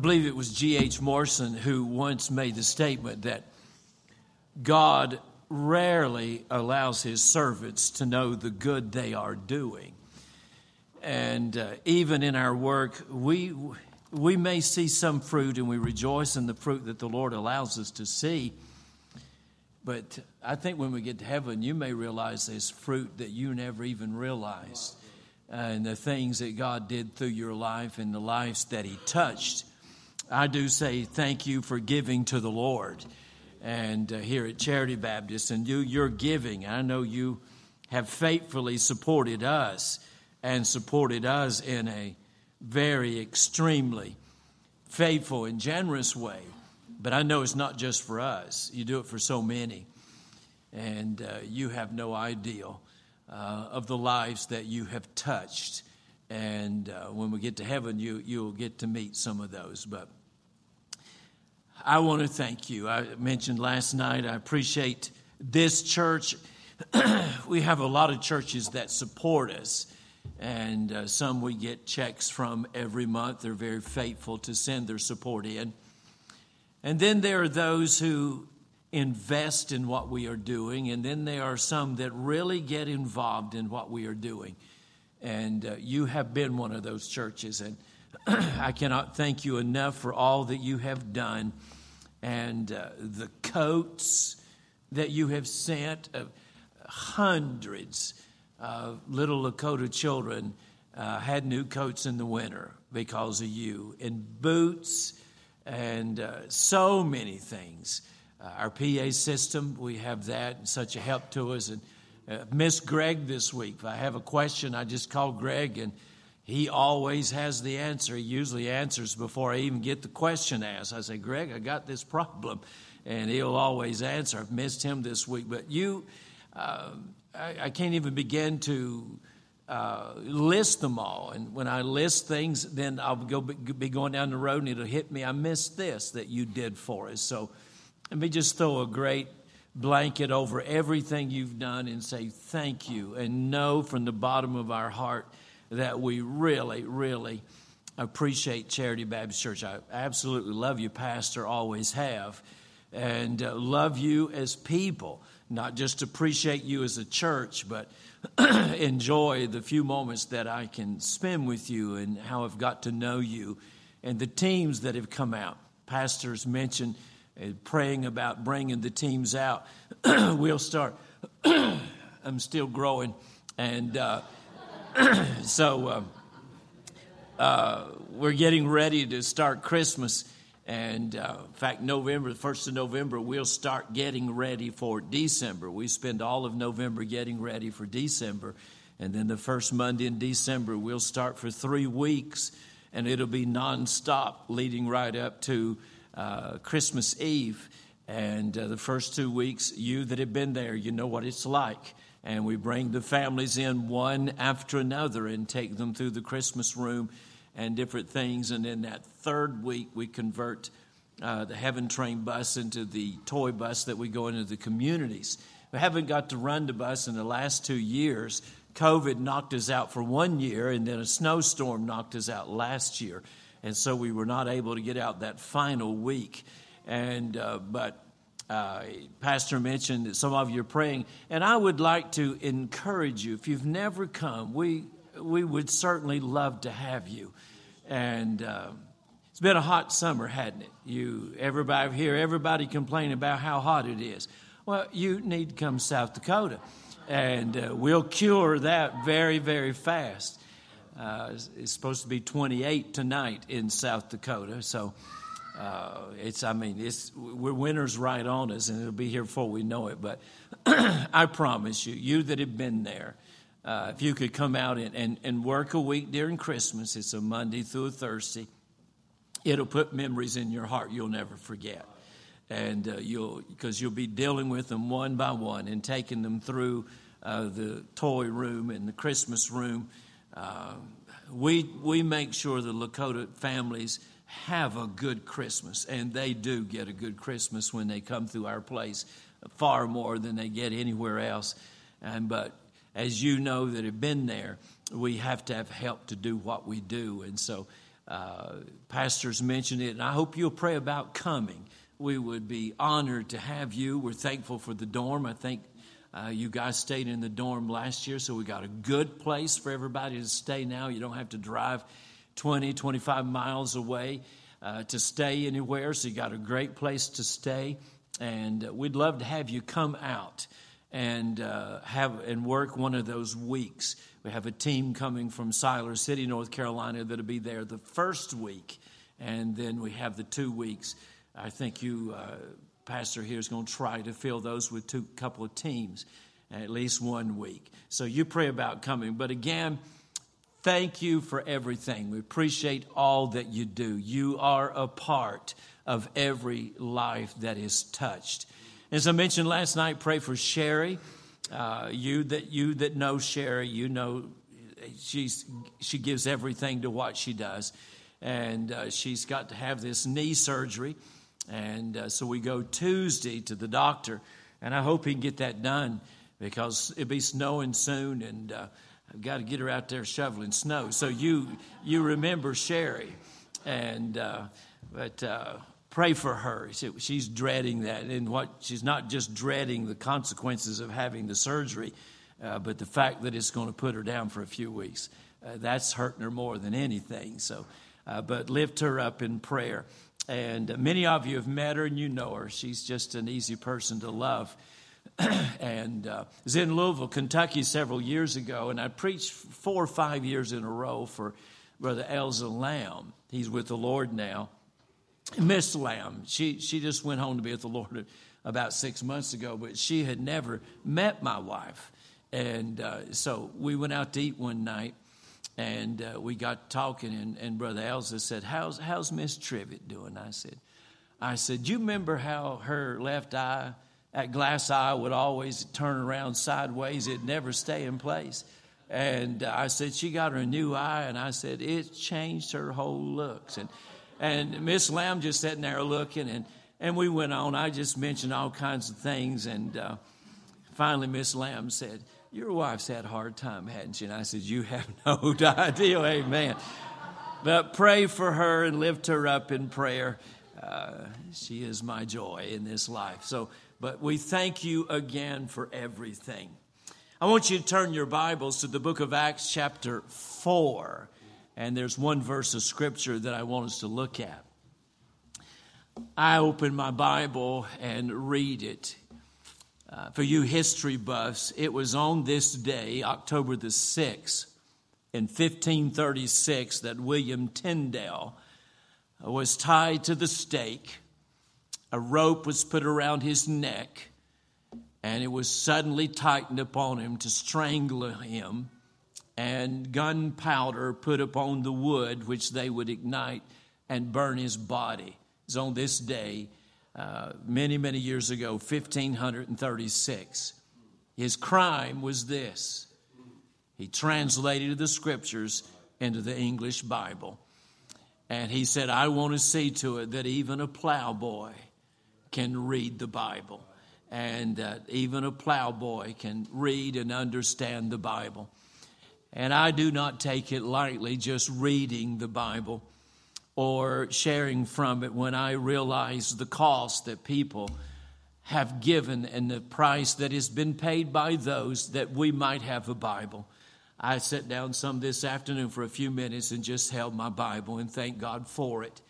believe it was G.H. Morrison who once made the statement that God rarely allows his servants to know the good they are doing. And uh, even in our work, we, we may see some fruit and we rejoice in the fruit that the Lord allows us to see. But I think when we get to heaven, you may realize there's fruit that you never even realized. And the things that God did through your life and the lives that He touched. I do say thank you for giving to the Lord. And uh, here at Charity Baptist, and you, you're giving. I know you have faithfully supported us and supported us in a very extremely faithful and generous way. But I know it's not just for us, you do it for so many. And uh, you have no idea uh, of the lives that you have touched. And uh, when we get to heaven, you, you'll get to meet some of those. But I want to thank you. I mentioned last night, I appreciate this church. we have a lot of churches that support us and uh, some we get checks from every month. They're very faithful to send their support in. And then there are those who invest in what we are doing, and then there are some that really get involved in what we are doing. And uh, you have been one of those churches, and I cannot thank you enough for all that you have done and uh, the coats that you have sent, uh, hundreds of little Lakota children uh, had new coats in the winter because of you, and boots, and uh, so many things. Uh, our PA system, we have that, and such a help to us. And uh, Miss Greg this week, if I have a question, I just call Greg, and he always has the answer. He usually answers before I even get the question asked. I say, Greg, I got this problem. And he'll always answer. I've missed him this week. But you, um, I, I can't even begin to uh, list them all. And when I list things, then I'll go be going down the road and it'll hit me. I missed this that you did for us. So let me just throw a great blanket over everything you've done and say thank you and know from the bottom of our heart that we really, really appreciate Charity Baptist Church. I absolutely love you, Pastor, always have, and uh, love you as people not just appreciate you as a church, but enjoy the few moments that I can spend with you and how I've got to know you and the teams that have come out. Pastors mentioned uh, praying about bringing the teams out. we'll start. I'm still growing, and uh, so uh, uh, we're getting ready to start Christmas and uh, in fact, November, the 1st of November, we'll start getting ready for December. We spend all of November getting ready for December. And then the first Monday in December, we'll start for three weeks, and it'll be nonstop leading right up to uh, Christmas Eve. And uh, the first two weeks, you that have been there, you know what it's like. And we bring the families in one after another and take them through the Christmas room and different things. And then that third week, we convert uh, the Heaven Train bus into the toy bus that we go into the communities. We haven't got to run the bus in the last two years. COVID knocked us out for one year, and then a snowstorm knocked us out last year. And so we were not able to get out that final week. And, uh, but uh, Pastor mentioned that some of you are praying, and I would like to encourage you. If you've never come, we we would certainly love to have you. And uh, it's been a hot summer, hadn't it? You, everybody here, everybody complaining about how hot it is. Well, you need to come South Dakota, and uh, we'll cure that very, very fast. Uh, it's supposed to be 28 tonight in South Dakota, so uh, it's. I mean, it's we're winter's right on us, and it'll be here before we know it. But I promise you, you that have been there, uh, if you could come out and, and, and work a week during Christmas, it's a Monday through a Thursday, it'll put memories in your heart you'll never forget. And uh, you'll, because you'll be dealing with them one by one and taking them through uh, the toy room and the Christmas room. Uh, we, we make sure the Lakota families have a good Christmas, and they do get a good Christmas when they come through our place, far more than they get anywhere else. And but as you know that have been there, we have to have help to do what we do. And so Uh, pastors mentioned it, and I hope you'll pray about coming. We would be honored to have you. We're thankful for the dorm. I think uh, you guys stayed in the dorm last year, so we got a good place for everybody to stay now. You don't have to drive 20, 25 miles away uh, to stay anywhere, so you got a great place to stay. And uh, we'd love to have you come out and uh, have and work one of those weeks. We have a team coming from Siler City, North Carolina, that'll be there the first week, and then we have the two weeks. I think you, uh, pastor here, is going to try to fill those with two couple of teams, at least one week. So you pray about coming, but again. Thank you for everything. We appreciate all that you do. You are a part of every life that is touched. As I mentioned last night, pray for Sherry. Uh, you that you that know Sherry, you know she's she gives everything to what she does, and uh, she's got to have this knee surgery, and uh, so we go Tuesday to the doctor, and I hope he can get that done because it'll be snowing soon, and uh, I've got to get her out there shoveling snow. So you you remember Sherry, and uh, but uh, pray for her. she's dreading that, and what she's not just dreading the consequences of having the surgery, uh, but the fact that it's going to put her down for a few weeks. Uh, that's hurting her more than anything. So, uh, but lift her up in prayer. And many of you have met her and you know her. She's just an easy person to love. and uh, was in Louisville, Kentucky several years ago, and I preached four or five years in a row for Brother Elza Lamb. He's with the Lord now. Miss Lamb, she, she just went home to be with the Lord about six months ago, but she had never met my wife. And uh, so we went out to eat one night, and uh, we got talking, and, and Brother Elza said, how's, how's Miss Trivett doing? I said, I said, you remember how her left eye – that glass eye would always turn around sideways, it'd never stay in place. And I said, She got her new eye, and I said, It changed her whole looks. And, and Miss Lamb just sitting there looking, and, and we went on. I just mentioned all kinds of things, and uh, finally, Miss Lamb said, Your wife's had a hard time, hadn't she? And I said, You have no idea, amen. But pray for her and lift her up in prayer. Uh, she is my joy in this life. So but we thank you again for everything. I want you to turn your Bibles to the book of Acts, chapter 4. And there's one verse of scripture that I want us to look at. I open my Bible and read it. Uh, for you history buffs, it was on this day, October the 6th, in 1536, that William Tyndale was tied to the stake a rope was put around his neck and it was suddenly tightened upon him to strangle him, and gunpowder put upon the wood, which they would ignite and burn his body. It's on this day, uh, many, many years ago, 1536. His crime was this he translated the scriptures into the English Bible. And he said, I want to see to it that even a plowboy can read the Bible. And uh, even a plowboy can read and understand the Bible. And I do not take it lightly just reading the Bible or sharing from it when I realize the cost that people have given and the price that has been paid by those that we might have a Bible. I sat down some this afternoon for a few minutes and just held my Bible and thank God for it,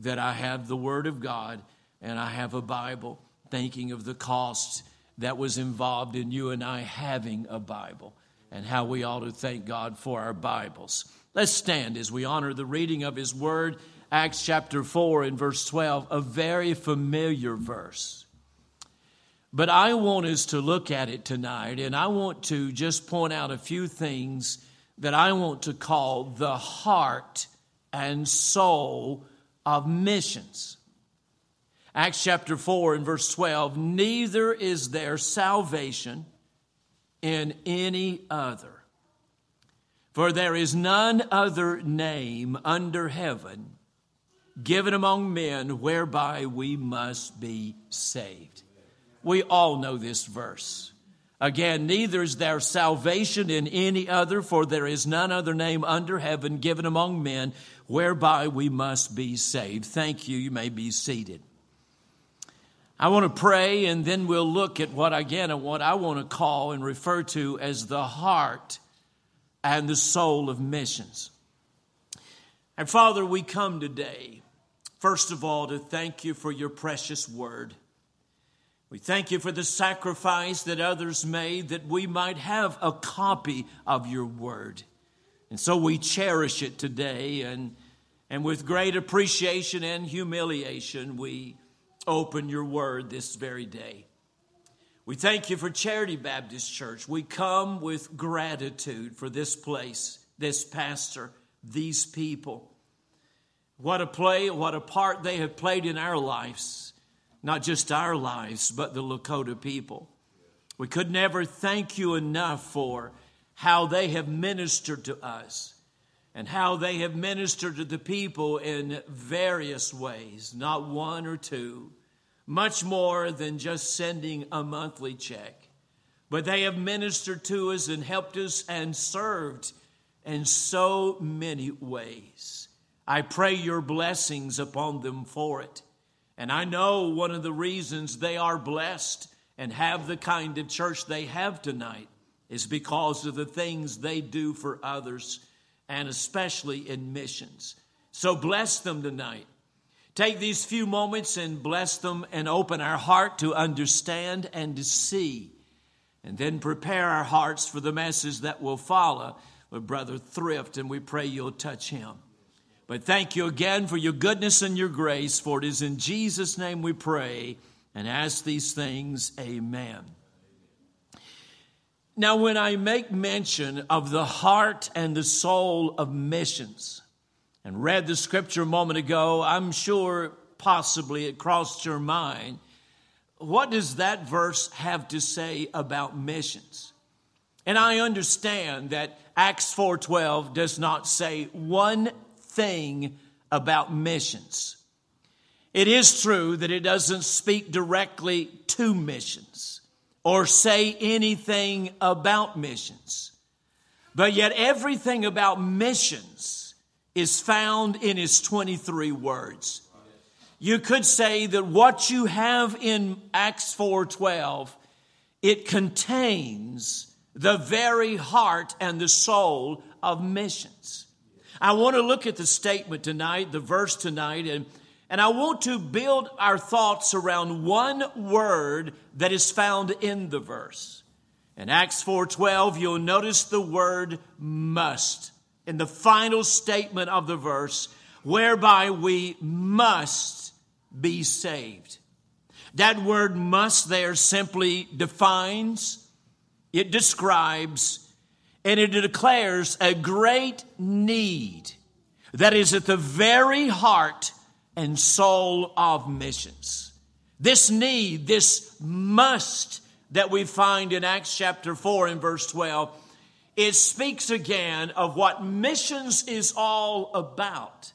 that I have the Word of God and I have a Bible, thinking of the cost that was involved in you and I having a Bible and how we ought to thank God for our Bibles. Let's stand as we honor the reading of His Word, Acts chapter 4 and verse 12, a very familiar verse. But I want us to look at it tonight, and I want to just point out a few things that I want to call the heart and soul of missions. Acts chapter 4 and verse 12 Neither is there salvation in any other. For there is none other name under heaven given among men whereby we must be saved. We all know this verse. Again, neither is there salvation in any other, for there is none other name under heaven given among men whereby we must be saved. Thank you. You may be seated. I want to pray and then we'll look at what again what I want to call and refer to as the heart and the soul of missions. And Father, we come today, first of all, to thank you for your precious word. We thank you for the sacrifice that others made that we might have a copy of your word. And so we cherish it today, and, and with great appreciation and humiliation, we open your word this very day. We thank you for Charity Baptist Church. We come with gratitude for this place, this pastor, these people. What a play, what a part they have played in our lives, not just our lives, but the Lakota people. We could never thank you enough for how they have ministered to us and how they have ministered to the people in various ways, not one or two, much more than just sending a monthly check. But they have ministered to us and helped us and served in so many ways. I pray your blessings upon them for it. And I know one of the reasons they are blessed and have the kind of church they have tonight is because of the things they do for others and especially in missions. So bless them tonight. Take these few moments and bless them and open our heart to understand and to see. And then prepare our hearts for the message that will follow with Brother Thrift, and we pray you'll touch him. But thank you again for your goodness and your grace, for it is in Jesus' name we pray and ask these things. Amen. Now, when I make mention of the heart and the soul of missions, and read the scripture a moment ago, I'm sure possibly it crossed your mind. What does that verse have to say about missions? And I understand that Acts 4:12 does not say one thing about missions. It is true that it doesn't speak directly to missions or say anything about missions. But yet everything about missions is found in his 23 words. You could say that what you have in Acts 4:12 it contains the very heart and the soul of missions. I want to look at the statement tonight, the verse tonight, and, and I want to build our thoughts around one word that is found in the verse. In Acts 4:12, you'll notice the word must in the final statement of the verse, whereby we must be saved. That word must there simply defines, it describes, and it declares a great need that is at the very heart and soul of missions. This need, this must that we find in Acts chapter 4 and verse 12 it speaks again of what missions is all about.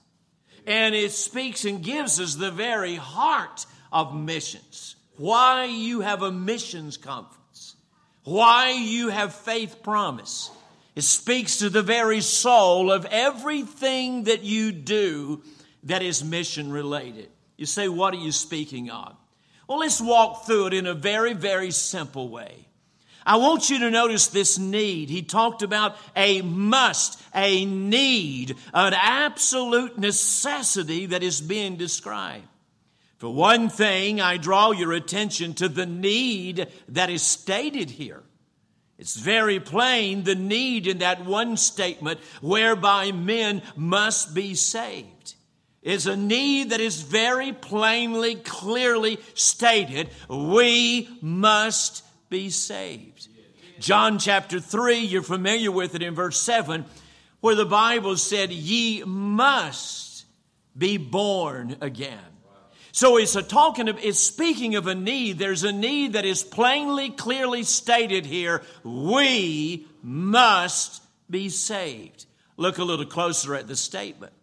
And it speaks and gives us the very heart of missions. Why you have a missions conference. Why you have faith promise. It speaks to the very soul of everything that you do that is mission related. You say, what are you speaking on? Well, let's walk through it in a very, very simple way. I want you to notice this need. He talked about a must, a need, an absolute necessity that is being described. For one thing, I draw your attention to the need that is stated here. It's very plain the need in that one statement whereby men must be saved is a need that is very plainly, clearly stated. We must be saved. John chapter 3, you're familiar with it in verse 7, where the Bible said, Ye must be born again. So it's a talking of, it's speaking of a need. There's a need that is plainly, clearly stated here. We must be saved. Look a little closer at the statement.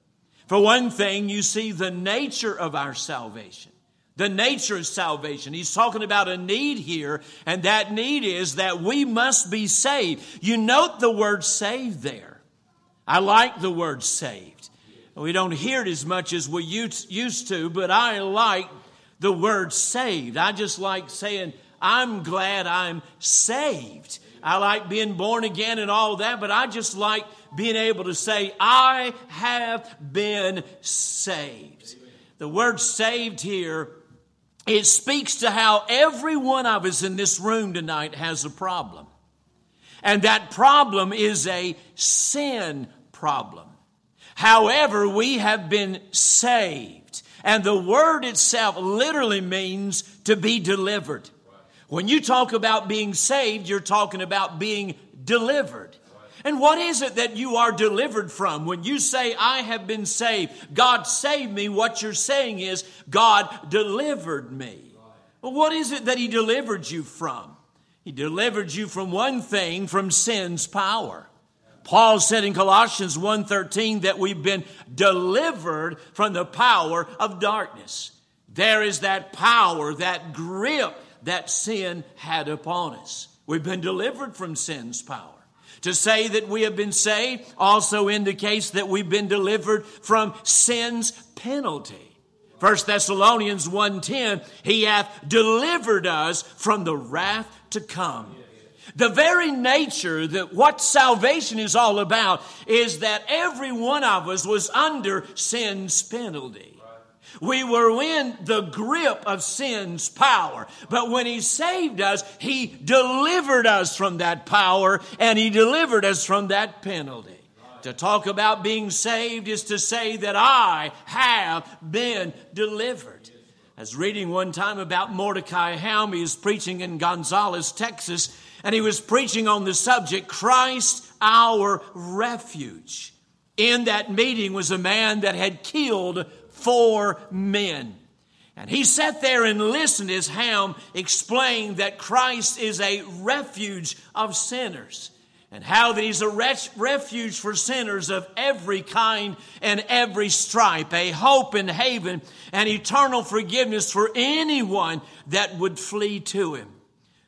For one thing, you see the nature of our salvation. The nature of salvation. He's talking about a need here, and that need is that we must be saved. You note the word saved there. I like the word saved. We don't hear it as much as we used to, but I like the word saved. I just like saying, I'm glad I'm saved. I like being born again and all that, but I just like being able to say, I have been saved. The word saved here, it speaks to how every one of us in this room tonight has a problem. And that problem is a sin problem. However, we have been saved. And the word itself literally means to be delivered. When you talk about being saved, you're talking about being delivered. And what is it that you are delivered from? When you say, I have been saved, God saved me, what you're saying is, God delivered me. Well, what is it that He delivered you from? He delivered you from one thing, from sin's power. Paul said in Colossians 1:13 that we've been delivered from the power of darkness. There is that power, that grip that sin had upon us. We've been delivered from sin's power. To say that we have been saved also indicates that we've been delivered from sin's penalty. 1 Thessalonians 1:10 he hath delivered us from the wrath to come. The very nature that what salvation is all about is that every one of us was under sin's penalty. We were in the grip of sin's power. But when He saved us, He delivered us from that power and He delivered us from that penalty. To talk about being saved is to say that I have been delivered. I was reading one time about Mordecai Ham. He was preaching in Gonzales, Texas, and he was preaching on the subject Christ our refuge. In that meeting was a man that had killed four men. And he sat there and listened as Ham explained that Christ is a refuge of sinners and how that he's a refuge for sinners of every kind and every stripe, a hope and haven and eternal forgiveness for anyone that would flee to him.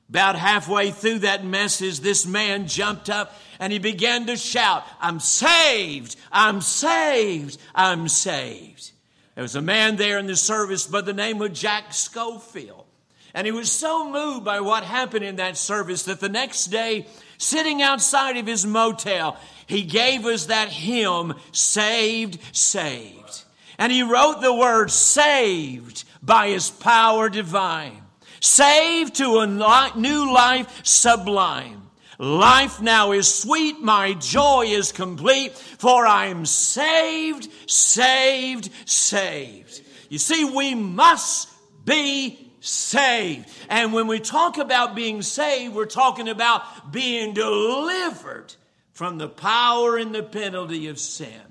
About halfway through that message, this man jumped up and he began to shout, I'm saved, I'm saved, I'm saved. There was a man there in the service by the name of Jack Scholfield. And he was so moved by what happened in that service that the next day, sitting outside of his motel, he gave us that hymn, Saved, Saved. And he wrote the word saved by his power divine. Saved to a new life sublime. Life now is sweet, my joy is complete, for I'm saved, saved, saved. You see, we must be saved. And when we talk about being saved, we're talking about being delivered from the power and the penalty of sin.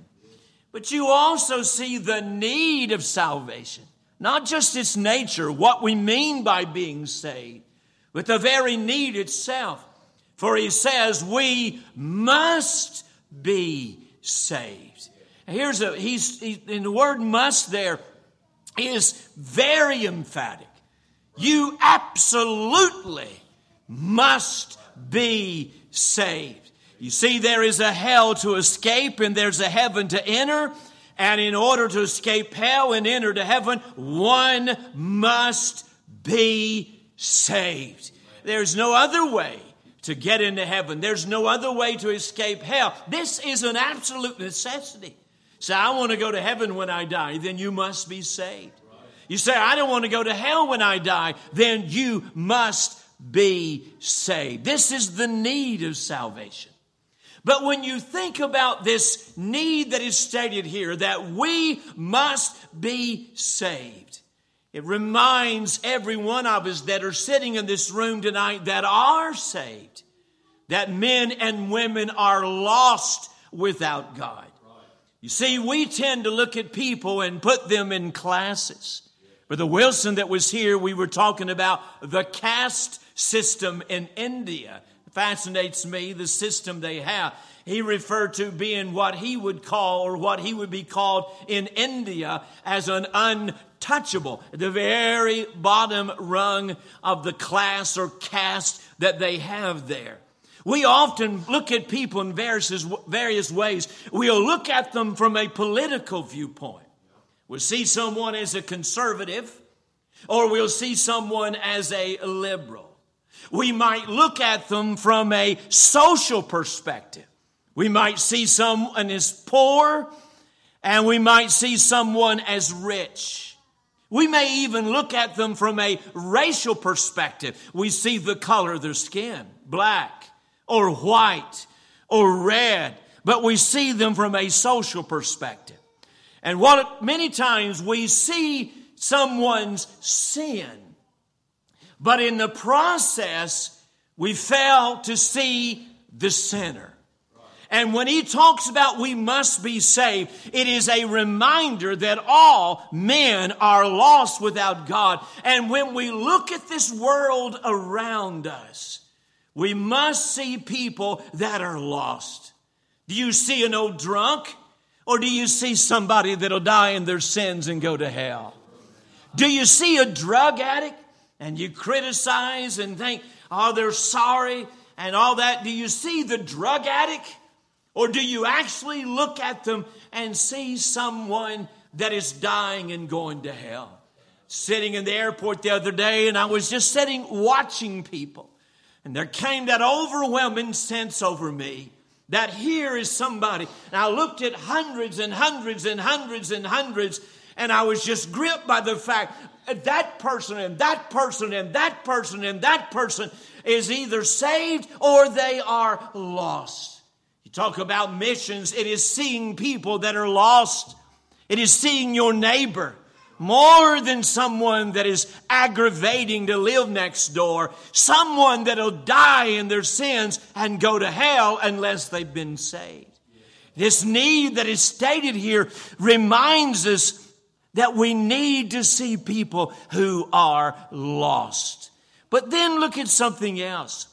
But you also see the need of salvation, not just its nature, what we mean by being saved, but the very need itself. For he says we must be saved. Here's a, he's, he, in the word must there is very emphatic. You absolutely must be saved. You see, there is a hell to escape and there's a heaven to enter. And in order to escape hell and enter to heaven, one must be saved. There's no other way to get into heaven. There's no other way to escape hell. This is an absolute necessity. Say, I want to go to heaven when I die, then you must be saved. You say, I don't want to go to hell when I die, then you must be saved. This is the need of salvation. But when you think about this need that is stated here, that we must be saved, it reminds every one of us that are sitting in this room tonight that are saved, that men and women are lost without God. You see, we tend to look at people and put them in classes. The Wilson that was here, we were talking about the caste system in India. It fascinates me, the system they have. He referred to being what he would call, or what he would be called in India, as an un untouchable, at the very bottom rung of the class or caste that they have there. We often look at people in various, various ways. We'll look at them from a political viewpoint. We'll see someone as a conservative, or we'll see someone as a liberal. We might look at them from a social perspective. We might see someone as poor, and we might see someone as rich. We may even look at them from a racial perspective. We see the color of their skin, black or white or red, but we see them from a social perspective. And what many times we see someone's sin, but in the process, we fail to see the sinner. And when he talks about we must be saved, it is a reminder that all men are lost without God. And when we look at this world around us, we must see people that are lost. Do you see an old drunk? Or do you see somebody that'll die in their sins and go to hell? Do you see a drug addict and you criticize and think, oh, they're sorry and all that? Do you see the drug addict? Or do you actually look at them and see someone that is dying and going to hell? Sitting in the airport the other day, and I was just sitting watching people, and there came that overwhelming sense over me that here is somebody. And I looked at hundreds and hundreds and hundreds and hundreds, and I was just gripped by the fact that person and that person and that person and that person is either saved or they are lost. Talk about missions, it is seeing people that are lost. It is seeing your neighbor more than someone that is aggravating to live next door, someone that'll die in their sins and go to hell unless they've been saved. This need that is stated here reminds us that we need to see people who are lost. But then look at something else.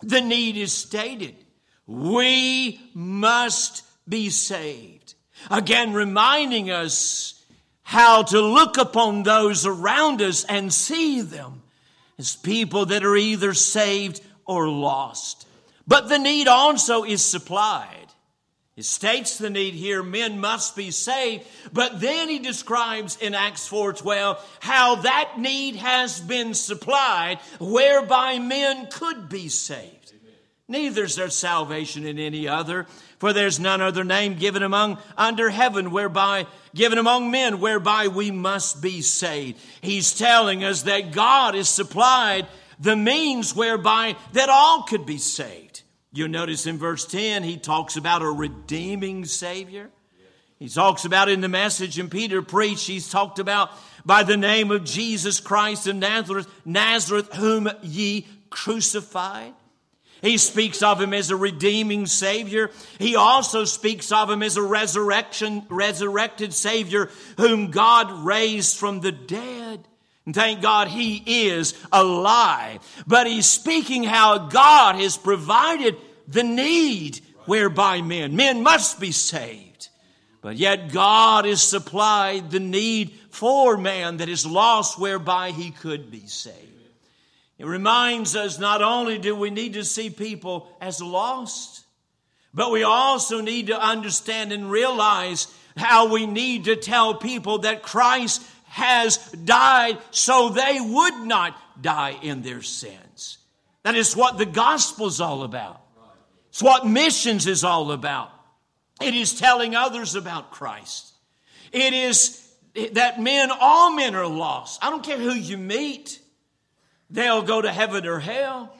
The need is stated. We must be saved. Again, reminding us how to look upon those around us and see them as people that are either saved or lost. But the need also is supplied. It states the need here, men must be saved, but then he describes in Acts 4:12 how that need has been supplied whereby men could be saved. Neither is there salvation in any other, for there's none other name given among under heaven whereby given among men whereby we must be saved. He's telling us that God has supplied the means whereby that all could be saved. You'll notice in verse 10 he talks about a redeeming savior. He talks about in the message and Peter preached, he's talked about by the name of Jesus Christ of Nazareth, Nazareth whom ye crucified. He speaks of him as a redeeming Savior. He also speaks of him as a resurrection, resurrected Savior whom God raised from the dead. And thank God he is alive. But he's speaking how God has provided the need whereby men, men must be saved. But yet God has supplied the need for man that is lost whereby he could be saved. It reminds us not only do we need to see people as lost, but we also need to understand and realize how we need to tell people that Christ has died so they would not die in their sins. That is what the gospel is all about. It's what missions is all about. It is telling others about Christ. It is that men, all men are lost. I don't care who you meet. They'll go to heaven or hell.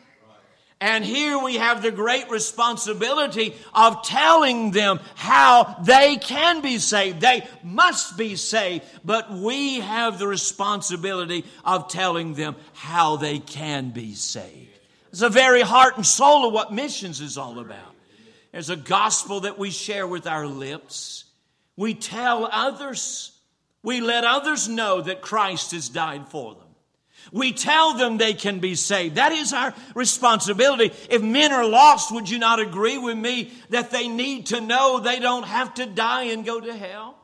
And here we have the great responsibility of telling them how they can be saved. They must be saved. But we have the responsibility of telling them how they can be saved. It's the very heart and soul of what missions is all about. There's a gospel that we share with our lips. We tell others. We let others know that Christ has died for them. We tell them they can be saved. That is our responsibility. If men are lost, would you not agree with me that they need to know they don't have to die and go to hell?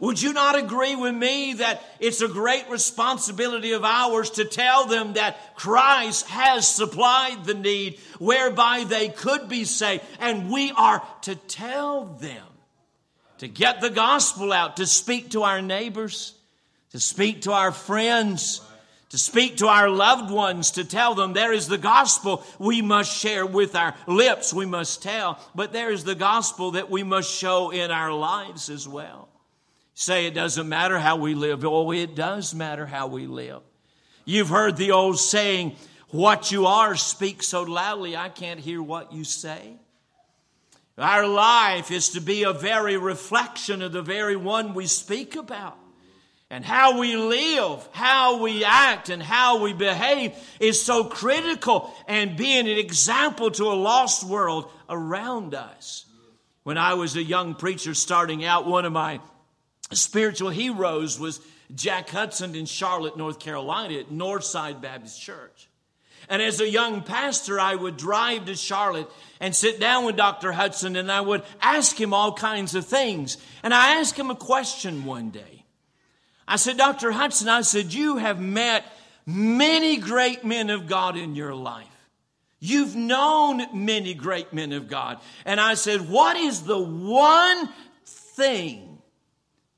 Would you not agree with me that it's a great responsibility of ours to tell them that Christ has supplied the need whereby they could be saved? And we are to tell them to get the gospel out, to speak to our neighbors, to speak to our friends, to speak to our loved ones, to tell them there is the gospel we must share with our lips, we must tell, but there is the gospel that we must show in our lives as well. Say it doesn't matter how we live. Oh, it does matter how we live. You've heard the old saying, What you are speaks so loudly, I can't hear what you say. Our life is to be a very reflection of the very one we speak about. And how we live, how we act, and how we behave is so critical and being an example to a lost world around us. When I was a young preacher starting out, one of my spiritual heroes was Jack Hudson in Charlotte, North Carolina at Northside Baptist Church. And as a young pastor, I would drive to Charlotte and sit down with Dr. Hudson and I would ask him all kinds of things. And I asked him a question one day. I said, Dr. Hudson, I said, you have met many great men of God in your life. You've known many great men of God. And I said, what is the one thing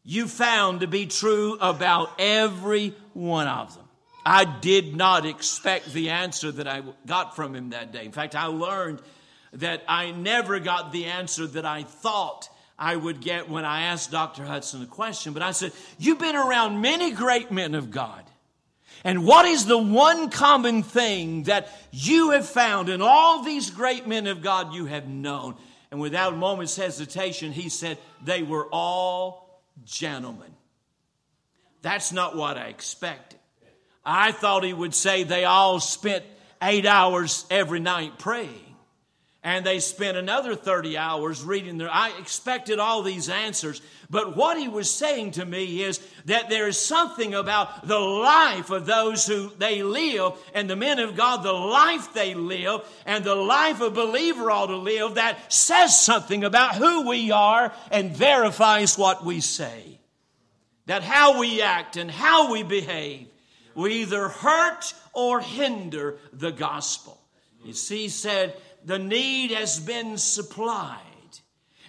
you found to be true about every one of them. I did not expect the answer that I got from him that day. In fact, I learned that I never got the answer that I thought I would get when I asked Dr. Hudson the question. But I said, You've been around many great men of God. And what is the one common thing that you have found in all these great men of God you have known? And without a moment's hesitation, he said, They were all gentlemen. That's not what I expected. I thought he would say they all spent eight hours every night praying and they spent another 30 hours reading their i expected all these answers but what he was saying to me is that there is something about the life of those who they live and the men of god the life they live and the life a believer ought to live that says something about who we are and verifies what we say that how we act and how we behave will either hurt or hinder the gospel. You see, he said, the need has been supplied.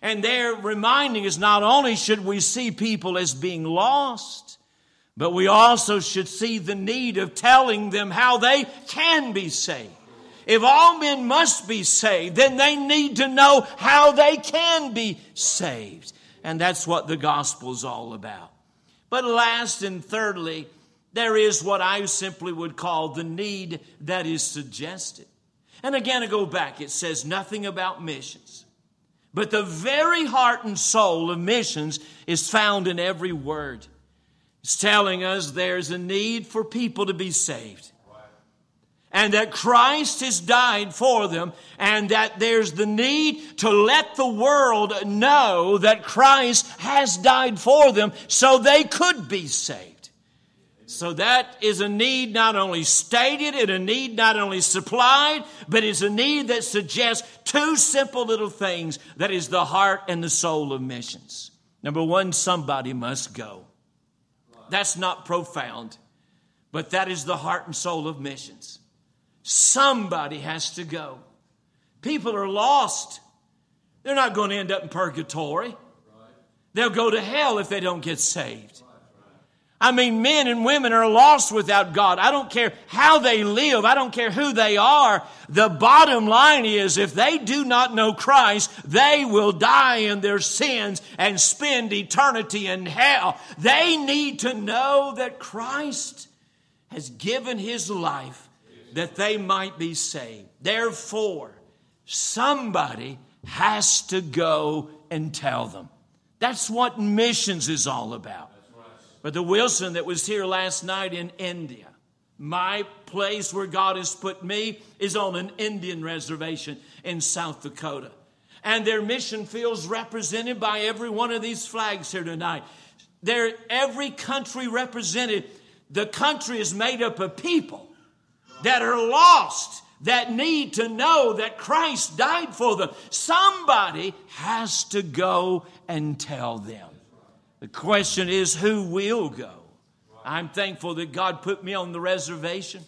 And they're reminding us not only should we see people as being lost, but we also should see the need of telling them how they can be saved. If all men must be saved, then they need to know how they can be saved. And that's what the gospel is all about. But last and thirdly, there is what I simply would call the need that is suggested. And again, I go back, it says nothing about missions. But the very heart and soul of missions is found in every word. It's telling us there's a need for people to be saved and that Christ has died for them, and that there's the need to let the world know that Christ has died for them so they could be saved. So that is a need not only stated and a need not only supplied, but is a need that suggests two simple little things that is the heart and the soul of missions. Number one, somebody must go. That's not profound, but that is the heart and soul of missions. Somebody has to go. People are lost. They're not going to end up in purgatory. They'll go to hell if they don't get saved. I mean, men and women are lost without God. I don't care how they live. I don't care who they are. The bottom line is if they do not know Christ, they will die in their sins and spend eternity in hell. They need to know that Christ has given his life that they might be saved. Therefore, somebody has to go and tell them. That's what missions is all about. But the Wilson that was here last night in India, my place where God has put me is on an Indian reservation in South Dakota. And their mission feels represented by every one of these flags here tonight. They're every country represented. The country is made up of people that are lost, that need to know that Christ died for them. Somebody has to go and tell them. The question is, who will go? I'm thankful that God put me on the reservation.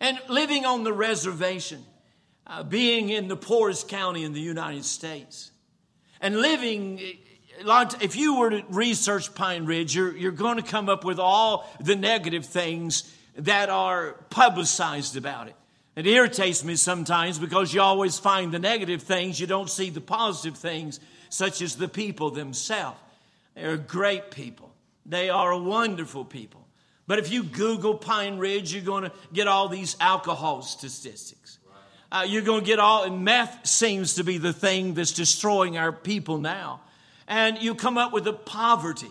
And living on the reservation, uh, being in the poorest county in the United States, and living, if you were to research Pine Ridge, you're, you're going to come up with all the negative things that are publicized about it. It irritates me sometimes because you always find the negative things, you don't see the positive things, such as the people themselves. They're great people, they are wonderful people. But if you Google Pine Ridge, you're going to get all these alcohol statistics. Uh, you're going to get all, and meth seems to be the thing that's destroying our people now. And you come up with the poverty.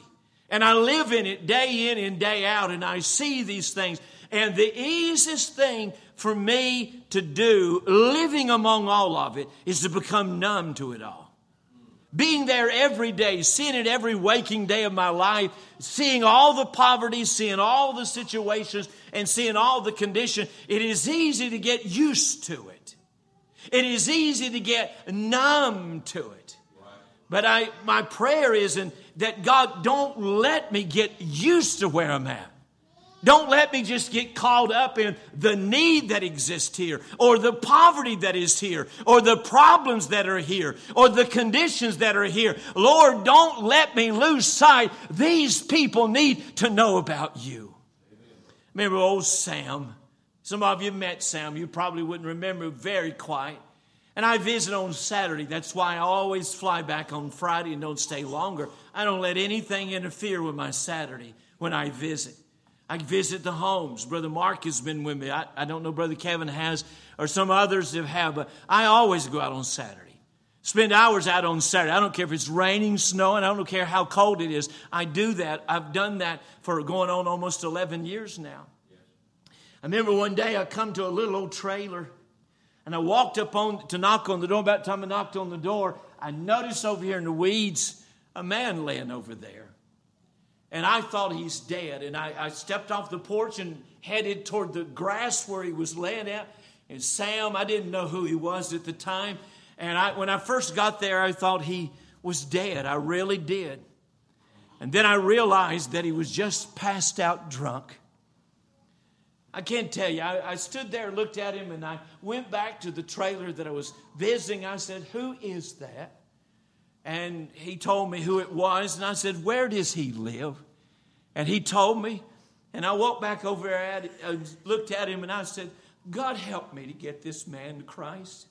And I live in it day in and day out, and I see these things. And the easiest thing for me to do, living among all of it, is to become numb to it all being there every day, seeing it every waking day of my life, seeing all the poverty, seeing all the situations, and seeing all the condition, it is easy to get used to it. It is easy to get numb to it. But I, my prayer is in, that God don't let me get used to where I'm at. Don't let me just get caught up in the need that exists here, or the poverty that is here, or the problems that are here, or the conditions that are here. Lord, don't let me lose sight. These people need to know about you. Remember old Sam? Some of you met Sam. You probably wouldn't remember, very quiet. And I visit on Saturday. That's why I always fly back on Friday and don't stay longer. I don't let anything interfere with my Saturday when I visit. I visit the homes. Brother Mark has been with me. I, I don't know Brother Kevin has, or some others have but I always go out on Saturday. Spend hours out on Saturday. I don't care if it's raining, snowing, I don't care how cold it is. I do that. I've done that for going on almost 11 years now. I remember one day I come to a little old trailer and I walked up on to knock on the door. About the time I knocked on the door, I noticed over here in the weeds a man laying over there and I thought he's dead. And I, I, stepped off the porch and headed toward the grass where he was laying out. And Sam, I didn't know who he was at the time. And I, when I first got there, I thought he was dead. I really did. And then I realized that he was just passed out drunk. I can't tell you. I, I stood there, looked at him, and I went back to the trailer that I was visiting. I said, Who is that? And he told me who it was. And I said, Where does he live? And he told me. And I walked back over at uh, looked at him, and I said, God help me to get this man to Christ.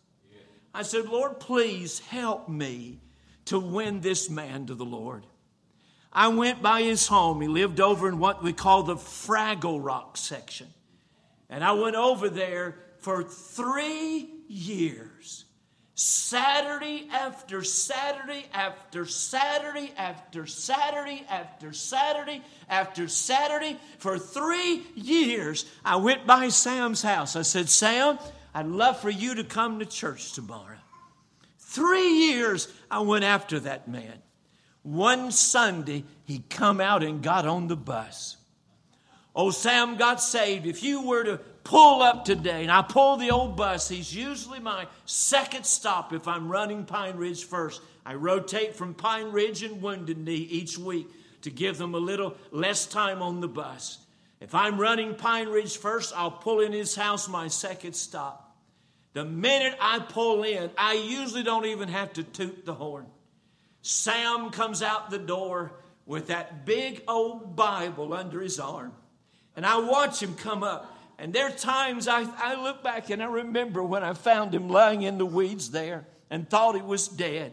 I said, Lord, please help me to win this man to the Lord. I went by his home. He lived over in what we call the Fraggle Rock section. And I went over there for three years. Saturday after Saturday after Saturday after Saturday after Saturday after Saturday for three years. I went by Sam's house. I said, Sam, I'd love for you to come to church tomorrow. Three years I went after that man. One Sunday, he come out and got on the bus. Oh, Sam got saved. If you were to pull up today and I pull the old bus, he's usually my second stop if I'm running Pine Ridge first. I rotate from Pine Ridge and Wounded Knee each week to give them a little less time on the bus. If I'm running Pine Ridge first, I'll pull in his house my second stop. The minute I pull in, I usually don't even have to toot the horn. Sam comes out the door with that big old Bible under his arm. And I watch him come up. And there are times I, I look back and I remember when I found him lying in the weeds there and thought he was dead.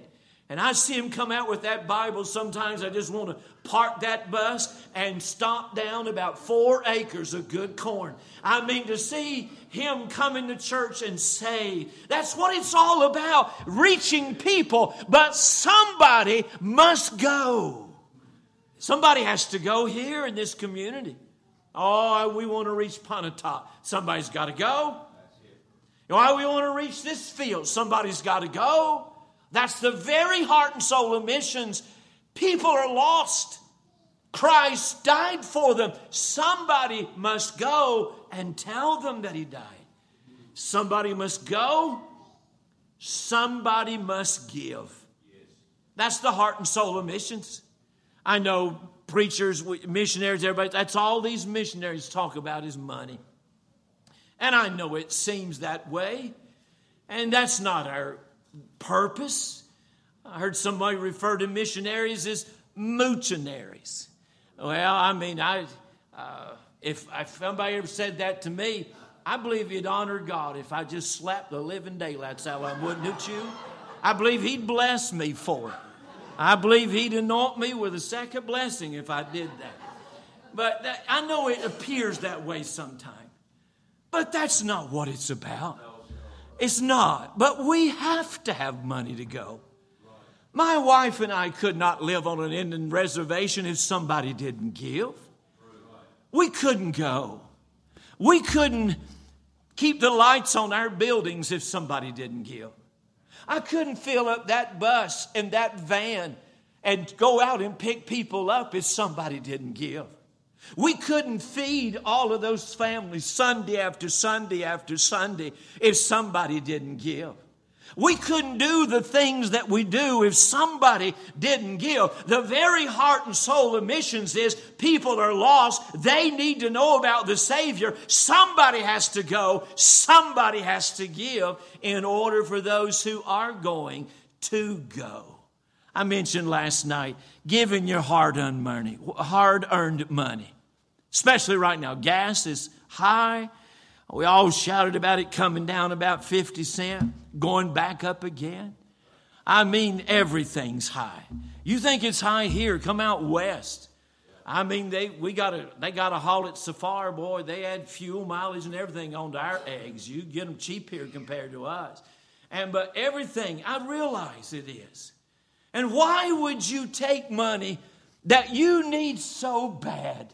And I see him come out with that Bible. Sometimes I just want to park that bus and stomp down about four acres of good corn. I mean, to see him come into church and say, that's what it's all about reaching people. But somebody must go. Somebody has to go here in this community. Oh, oh, we want to reach Pontotoc. Somebody's got to go. Oh, we want to reach this field. Somebody's got to go. That's the very heart and soul of missions. People are lost. Christ died for them. Somebody must go and tell them that He died. Somebody must go. Somebody must give. That's the heart and soul of missions. I know preachers, missionaries, everybody, that's all these missionaries talk about is money. And I know it seems that way. And that's not our purpose. I heard somebody refer to missionaries as moochinaries. Well, I mean, I, uh, if, if somebody ever said that to me, I believe he'd honor God if I just slapped the living daylights out of him, wouldn't you? I believe he'd bless me for it. I believe he'd anoint me with a second blessing if I did that. But that, I know it appears that way sometimes. But that's not what it's about. It's not. But we have to have money to go. My wife and I could not live on an Indian reservation if somebody didn't give. We couldn't go. We couldn't keep the lights on our buildings if somebody didn't give. I couldn't fill up that bus and that van and go out and pick people up if somebody didn't give. We couldn't feed all of those families Sunday after Sunday after Sunday if somebody didn't give. We couldn't do the things that we do if somebody didn't give. The very heart and soul of missions is people are lost. They need to know about the Savior. Somebody has to go. Somebody has to give in order for those who are going to go. I mentioned last night giving your hard earned money, hard earned money, especially right now. Gas is high. We all shouted about it coming down about 50 cents, going back up again. I mean, everything's high. You think it's high here? Come out west. I mean, they we got a they got a haul at Safari, boy. They add fuel mileage and everything onto our eggs. You get them cheap here compared to us. And but everything, I realize it is. And why would you take money that you need so bad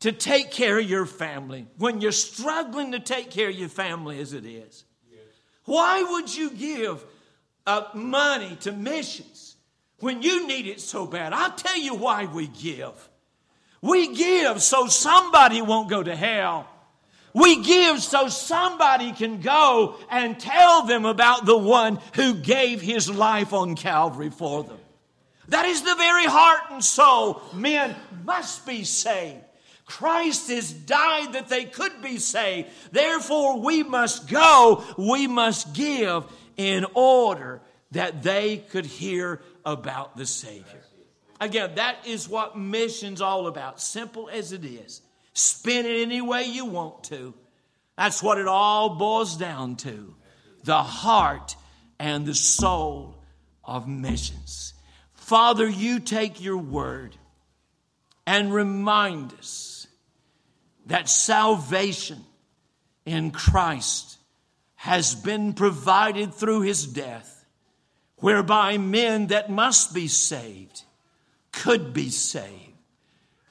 to take care of your family when you're struggling to take care of your family as it is? Why would you give uh, money to missions when you need it so bad? I'll tell you why we give. We give so somebody won't go to hell. We give so somebody can go and tell them about the one who gave his life on Calvary for them. That is the very heart and soul. Men must be saved. Christ has died that they could be saved. Therefore, we must go, we must give in order that they could hear about the Savior. Again, that is what mission's all about, simple as it is. Spin it any way you want to. That's what it all boils down to the heart and the soul of missions. Father, you take your word and remind us that salvation in Christ has been provided through his death, whereby men that must be saved could be saved.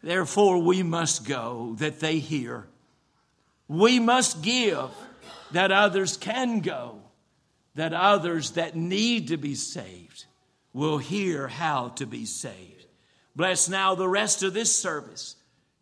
Therefore, we must go that they hear. We must give that others can go, that others that need to be saved will hear how to be saved. Bless now the rest of this service.